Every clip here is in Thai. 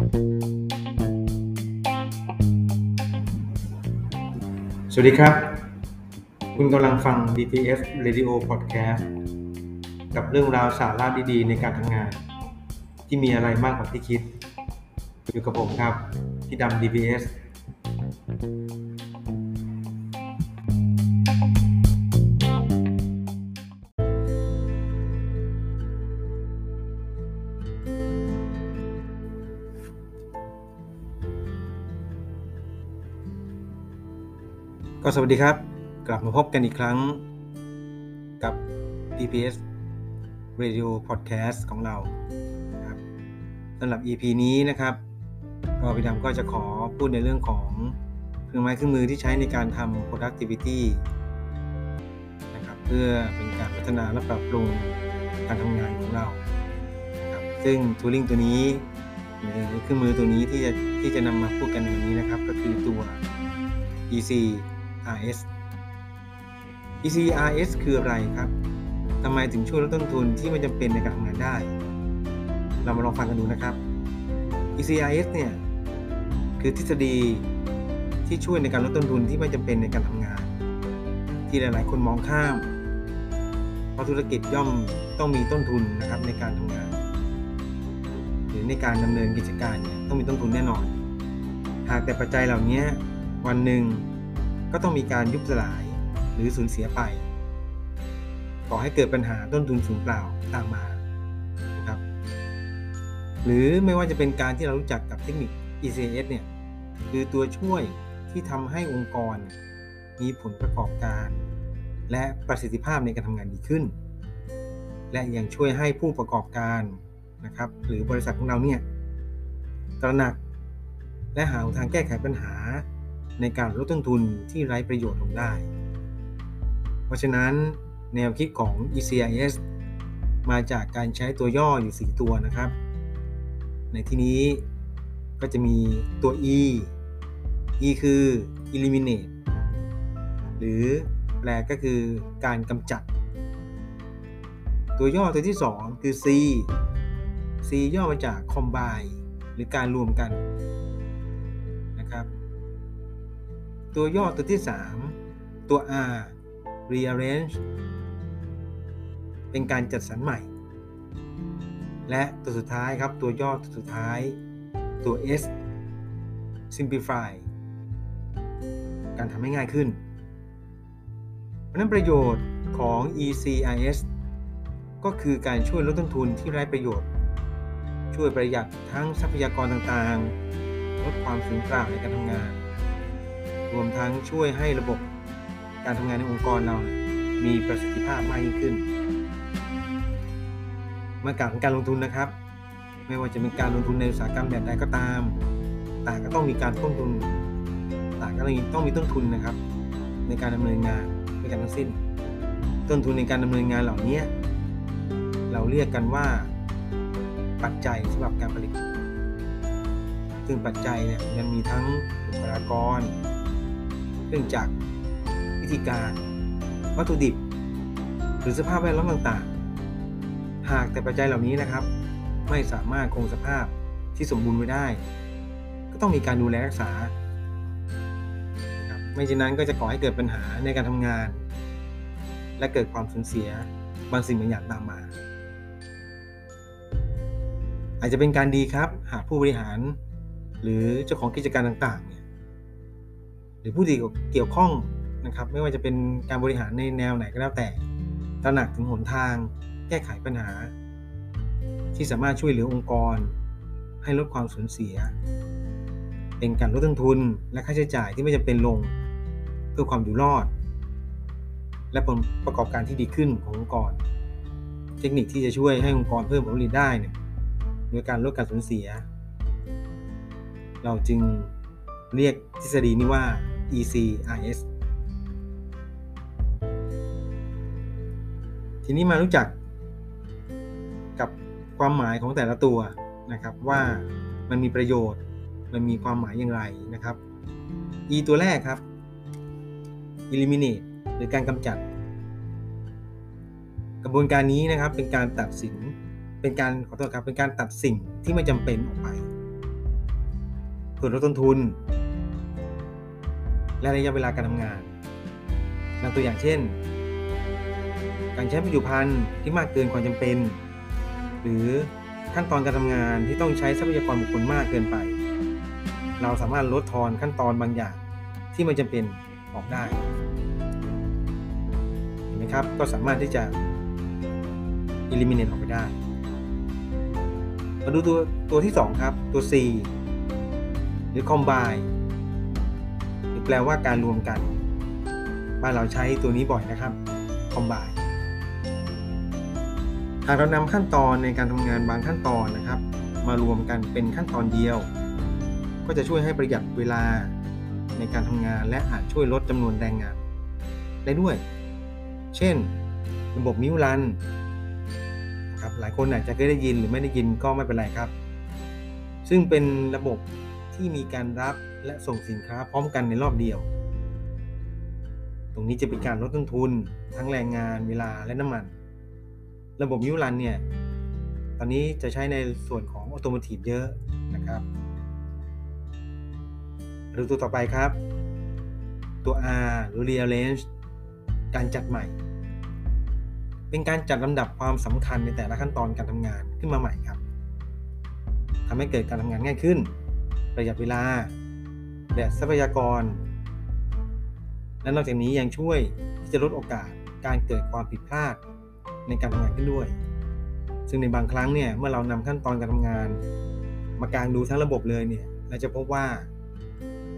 สวัสดีครับ คุณกำลังฟัง DTF Radio Podcast กับเรื่องราวสาระดีๆ ในการทำงาน ที่มีอะไรมากกว่าที่คิด อยู่กับผมครับ ที่ดำ DPS ก็สวัสดีครับ กลับมาพบกันอีกครั้งกับ DPS Radio Podcast ของเราครับสำหรับ EP นี้นะครับก็พี่ดำก็จะขอพูดในเรื่องของเครื่องไม้เครื่องมือที่ใช้ในการทำ productivity นะครับเพื่อเป็นการพัฒนาและปรับปรุงการทำงานของเราครับซึ่ง tooling ตัวนี้หรือเครื่องมือตัวนี้ที่จะที่จะนำมาพูดกันในวันนี้นะครับ ก็คือตัว EC RS ECRS คืออะไรครับทำไมถึงช่วยลดต้นทุนที่ไม่จำเป็นในการทำงานได้ เรามาลองฟังกันดูนะครับ ECRS เนี่ยคือทฤษฎีที่ช่วยในการลดต้นทุนที่ไม่จำเป็นในการทำงาน ที่หลาย ๆ คนมองข้าม เพราะธุรกิจย่อมต้องมีต้นทุนนะครับในการทำงาน หรือในการดำเนินกิจการเนี่ยต้องมีต้นทุนแน่นอน หากแต่ปัจจัยเหล่านี้วันหนึ่ง ก็ต้องมีการยุบสลายหรือสูญเสียไปก่อให้เกิดปัญหาต้นทุนสูญเปล่าตามมานะครับหรือไม่ว่าจะเป็นการที่เรารู้จักกับเทคนิค ECS เนี่ยคือตัวช่วยที่ทำให้องค์กร มีผลประกอบการ และประสิทธิภาพในการทำงานดีขึ้น และยังช่วยให้ผู้ประกอบการนะครับหรือบริษัทของเราเนี่ยตระหนัก และหาทางแก้ไขปัญหา ในการลดต้นทุนที่ไร้ประโยชน์ลงได้ เพราะฉะนั้นแนวคิดของ ECIS มาจากการใช้ตัวย่ออยู่ 4 ตัวนะครับ ในที่นี้ก็จะมีตัว E E คือ eliminate หรือแปลก็คือการกำจัด ตัวย่อตัวที่ 2 คือ C C ย่อมาจาก combine หรือการรวมกัน ตัวย่อตัวที่ 3 ตัว R rearrange เป็นการจัดสรรใหม่ และตัวสุดท้ายครับ ตัวย่อตัวสุดท้าย ตัว S simplify การทำให้ง่ายขึ้น เพราะนั้นประโยชน์ของ ECIS ก็คือการช่วยลดต้นทุนที่ไร้ประโยชน์ ช่วยประหยัดทั้งทรัพยากรต่างๆ ลดความสูญเปล่าในการทำงาน รวมทั้งช่วยให้ระบบการทำงานในองค์กรเรา มีประสิทธิภาพมากยิ่งขึ้นเมื่อกล่าวถึงการลงทุนนะครับ ไม่ว่าจะเป็นการลงทุนในอุตสาหกรรมแบบใดก็ตาม ต่างก็ต้องมีการต้นทุน ต่างก็ต้องมีต้นทุนนะครับ ในการดำเนินงานด้วยกันทั้งสิ้น ต้นทุนในการดำเนินงานเหล่านี้เราเรียกกันว่า ปัจจัยสำหรับการผลิต ซึ่งปัจจัยเนี่ยมันมีทั้งบุคลากร เนื่องจากวิธีการวัตถุดิบ หรือสภาพแวดล้อมต่างๆ หากแต่ปัจจัยเหล่านี้นะครับ ไม่สามารถคงสภาพที่สมบูรณ์ไว้ได้ ก็ต้องมีการดูแลรักษาไม่เช่นนั้นก็จะก่อให้เกิดปัญหาในการทำงาน และเกิดความสูญเสียบางสิ่งบางอย่างตามมา อาจจะเป็นการดีครับ หากผู้บริหาร หรือเจ้าของกิจการต่างๆ หรือผู้ที่เกี่ยวข้องนะครับ ไม่ว่าจะเป็นการบริหารในแนวไหนก็แล้วแต่ตระหนักถึงหนทางแก้ไขปัญหา ที่สามารถช่วยเหลือองค์กร ให้ลดความสูญเสีย เป็นการลดต้นทุนและค่าใช้จ่ายที่ไม่จำเป็นลงเพื่อความอยู่รอด และผลประกอบการที่ดีขึ้นขององค์กร เทคนิคที่จะช่วยให้องค์กรเพิ่มผลผลิตได้เนี่ยโดยการลดการสูญเสีย เราจึงเรียกทฤษฎีนี้ว่า ECRS ทีนี้มารู้จักกับความหมายของแต่ละตัวนะครับว่ามันมีประโยชน์ มันมีความหมายอย่างไรนะครับ E ตัวแรกครับ eliminate หรือการกำจัด กระบวนการนี้นะครับเป็นการตัดสินเป็นการขอโทษครับเป็นการตัดสิ่งที่ไม่จำเป็นออกไปเพื่อลดต้นทุน และระยะเวลาการทำงานนำตัวอย่างเช่น การใช้ผลิตภัณฑ์ที่มากเกินความจำเป็น หรือขั้นตอนการทำงานที่ต้องใช้ทรัพยากรบุคคลมากเกินไป เราสามารถลดทอนขั้นตอนบางอย่างที่มันจำเป็นออกได้เห็นไหมครับก็สามารถที่จะ eliminate ออกไปได้มาดูตัวตัวที่ 2 ครับ ตัว C หรือ combine แปลว่าการรวมกัน บ้านเราใช้ตัวนี้บ่อยนะครับ combine หากเรานำขั้นตอนในการทำงานบางขั้นตอนนะครับ มารวมกันเป็นขั้นตอนเดียว ก็จะช่วยให้ประหยัดเวลาในการทำงานและอาจช่วยลดจำนวนแรงงาน ได้ด้วย เช่น ระบบมิวรันครับหลายคนอาจจะเคยได้ยินหรือไม่ได้ยินก็ไม่เป็นไรครับ ซึ่งเป็นระบบ ที่มีการรับและส่งสินค้าพร้อมกันในรอบเดียว ตรงนี้จะเป็นการลดต้นทุน ทั้งแรงงานเวลาและน้ำมัน ระบบมิวรันเนี่ย ตอนนี้จะใช้ในส่วนของออโตมทีฟเยอะนะครับดูตัวต่อไปครับ ตัว R หรือ rearrange การจัดใหม่ เป็นการจัดลำดับความสำคัญในแต่ละขั้นตอนการทำงานขึ้นมาใหม่ครับทำให้เกิดการทำงานง่ายขึ้น ประหยัดเวลา และทรัพยากร และนอกจากนี้ยังช่วยที่จะลดโอกาสการเกิดความผิดพลาดในการทำงานขึ้นด้วย ซึ่งในบางครั้งเนี่ยเมื่อเรานำขั้นตอนการทำงาน มากางดูทั้งระบบเลยเนี่ยเราจะพบว่า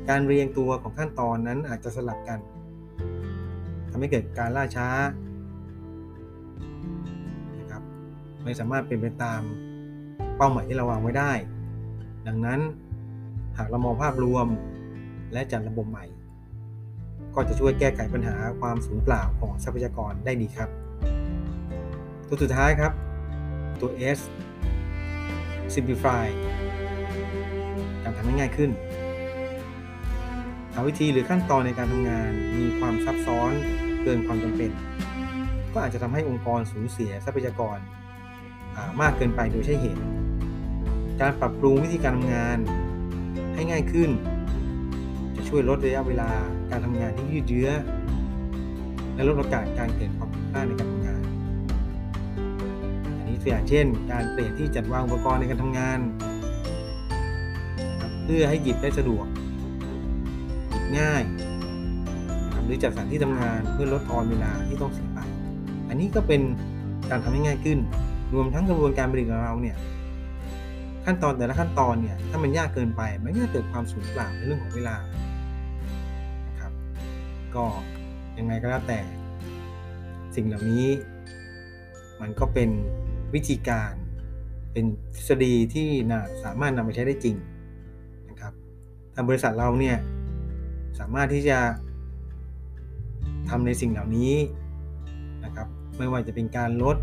การเรียงตัวของขั้นตอนนั้นอาจจะสลับกันทำให้เกิดการล่าช้านะครับไม่สามารถเป็นไปตามเป้าหมายที่เราวางไว้ได้ ดังนั้น หากเรามองภาพรวมและจัดระบบใหม่ ก็จะช่วยแก้ไขปัญหาความสูญเปล่าของทรัพยากรได้ดีครับ ตัวสุดท้ายครับ ตัว S simplify การทำให้ง่ายขึ้น หาวิธีหรือขั้นตอนในการทำงานมีความซับซ้อนเกินความจำเป็น ก็อาจจะทำให้องค์กรสูญเสียทรัพยากรมากเกินไปโดยใช่เหตุ การปรับปรุงวิธีการทำงาน ให้ง่ายขึ้น จะช่วยลดระยะเวลาการทำงานที่ยืดเยื้อ และลดโอกาสการเกิดความผิดพลาดในการทำงาน อันนี้ตัวอย่างเช่น การเปลี่ยนที่จัดวางอุปกรณ์ในการทำงาน เพื่อให้หยิบได้สะดวกหยิบง่ายหรือจัดสถานที่ทำงานเพื่อลดทอนเวลาที่ต้องเสียไป อันนี้ก็เป็นการทำให้ง่ายขึ้น รวมทั้งกระบวนการผลิตของเราเนี่ย ขั้นตอนแต่ละขั้นตอนเนี่ยถ้ามันยากเกินไปมันก็เกิดความสูญเปล่าในเรื่องของเวลานะครับก็ยังไงก็แล้วแต่ สิ่งเหล่านี้ มันก็เป็นวิธีการเป็นทฤษฎีที่น่าสามารถนำไปใช้ได้จริงนะครับทางบริษัทเราเนี่ยสามารถที่จะทำในสิ่งเหล่านี้นะครับไม่ว่าจะเป็นการลด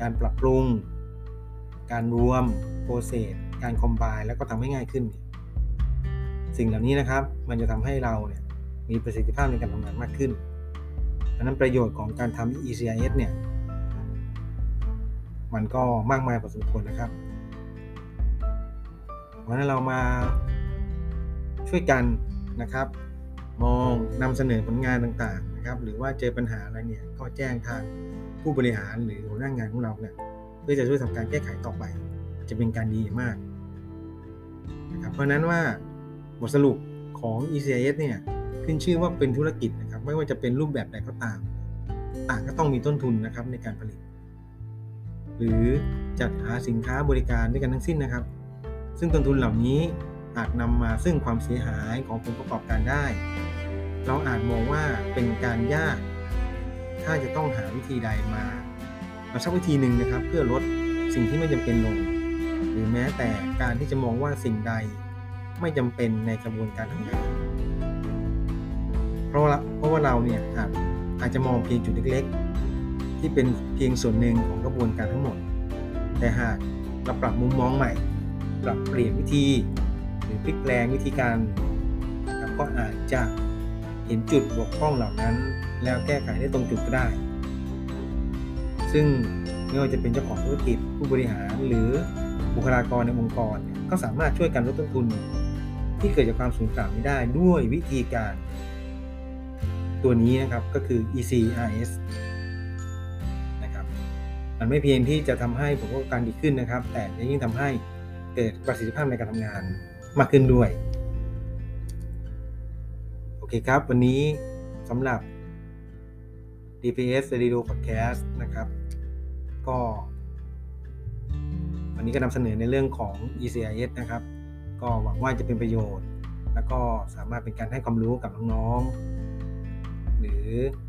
การปรับปรุง การรวมโปรเซสการคอมไบแล้วก็ทำให้ง่ายขึ้น สิ่งเหล่านี้นะครับ มันจะทำให้เราเนี่ยมีประสิทธิภาพในการทำงานมากขึ้นดังนั้นประโยชน์ของการทำ ECIS เนี่ย มันก็มากมายพอสมควรนะครับเพราะนั้นเรามาช่วยกันนะครับ มองนำเสนอผลงานต่างๆนะครับ หรือว่าเจอปัญหาอะไรเนี่ยก็แจ้งทางผู้บริหารหรือหัวหน้างงานของเราเนี่ย พื่อจะช่วยทำการแก้ไขต่อไป จะเป็นการดีมากนะครับเพราะนั้นว่าบทสรุปของ ECIS เนี่ยขึ้นชื่อว่าเป็นธุรกิจนะครับไม่ว่าจะเป็นรูปแบบใดก็ตาม ต่างก็ต้องมีต้นทุนนะครับในการผลิต หรือจัดหาสินค้าบริการด้วยกันทั้งสิ้นนะครับ ซึ่งต้นทุนเหล่านี้อาจนำมาซึ่งความเสียหายของผลประกอบการได้ เราอาจมองว่าเป็นการยาก ถ้าจะต้องหาวิธีใดมา มาสักวิธีหนึ่งนะครับ เพื่อลดสิ่งที่ไม่จำเป็นลง หรือแม้แต่การที่จะมองว่าสิ่งใดไม่จำเป็นในกระบวนการทำงานเพราะว่าเพราะว่าเราเนี่ยอาจอาจจะมองเพียงจุดเล็กๆ ที่เป็นเพียงส่วนหนึ่งของกระบวนการทั้งหมด แต่หากเราปรับมุมมองใหม่ ปรับเปลี่ยนวิธี หรือพลิกแปลงวิธีการก็อาจจะเห็นจุดบกพร่องเหล่านั้น แล้วแก้ไขได้ตรงจุดก็ได้ ซึ่งไม่ว่าจะเป็นเจ้าของธุรกิจผู้บริหารหรือบุคลากรในองค์กร ก็สามารถช่วยกันลดต้นทุน ที่เกิดจากความสูญเปล่าไม่ได้ด้วยวิธีการ ตัวนี้นะครับก็คือ ECRS นะครับมันไม่เพียงที่จะทำให้ผลประกอบการดีขึ้นนะครับ แต่ยิ่งทำให้เกิดประสิทธิภาพในการทำงานมากขึ้นด้วย โอเคครับ วันนี้สำหรับ DPS Radio Podcast นะครับ ก็ วันนี้ก็นำเสนอในเรื่องของ ECIS นะครับ ก็หวังว่าจะเป็นประโยชน์ แล้วก็สามารถเป็นการให้ความรู้กับน้องๆ หรือ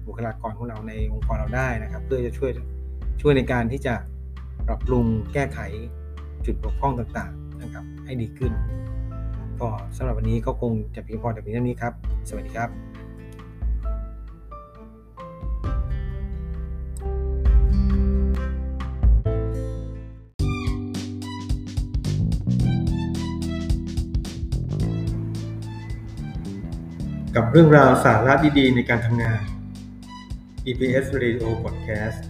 บุคลากรของเราในองค์กรเราได้นะครับ เพื่อจะช่วยช่วยในการที่จะปรับปรุงแก้ไขจุดบกพร่องต่างๆนะครับให้ดีขึ้น ก็สำหรับวันนี้ก็คงจะเพียงพอแต่เพียงเท่านี้ครับ สวัสดีครับ กับเรื่องราวสาระดีๆ ในการทำงาน EPS Radio Podcast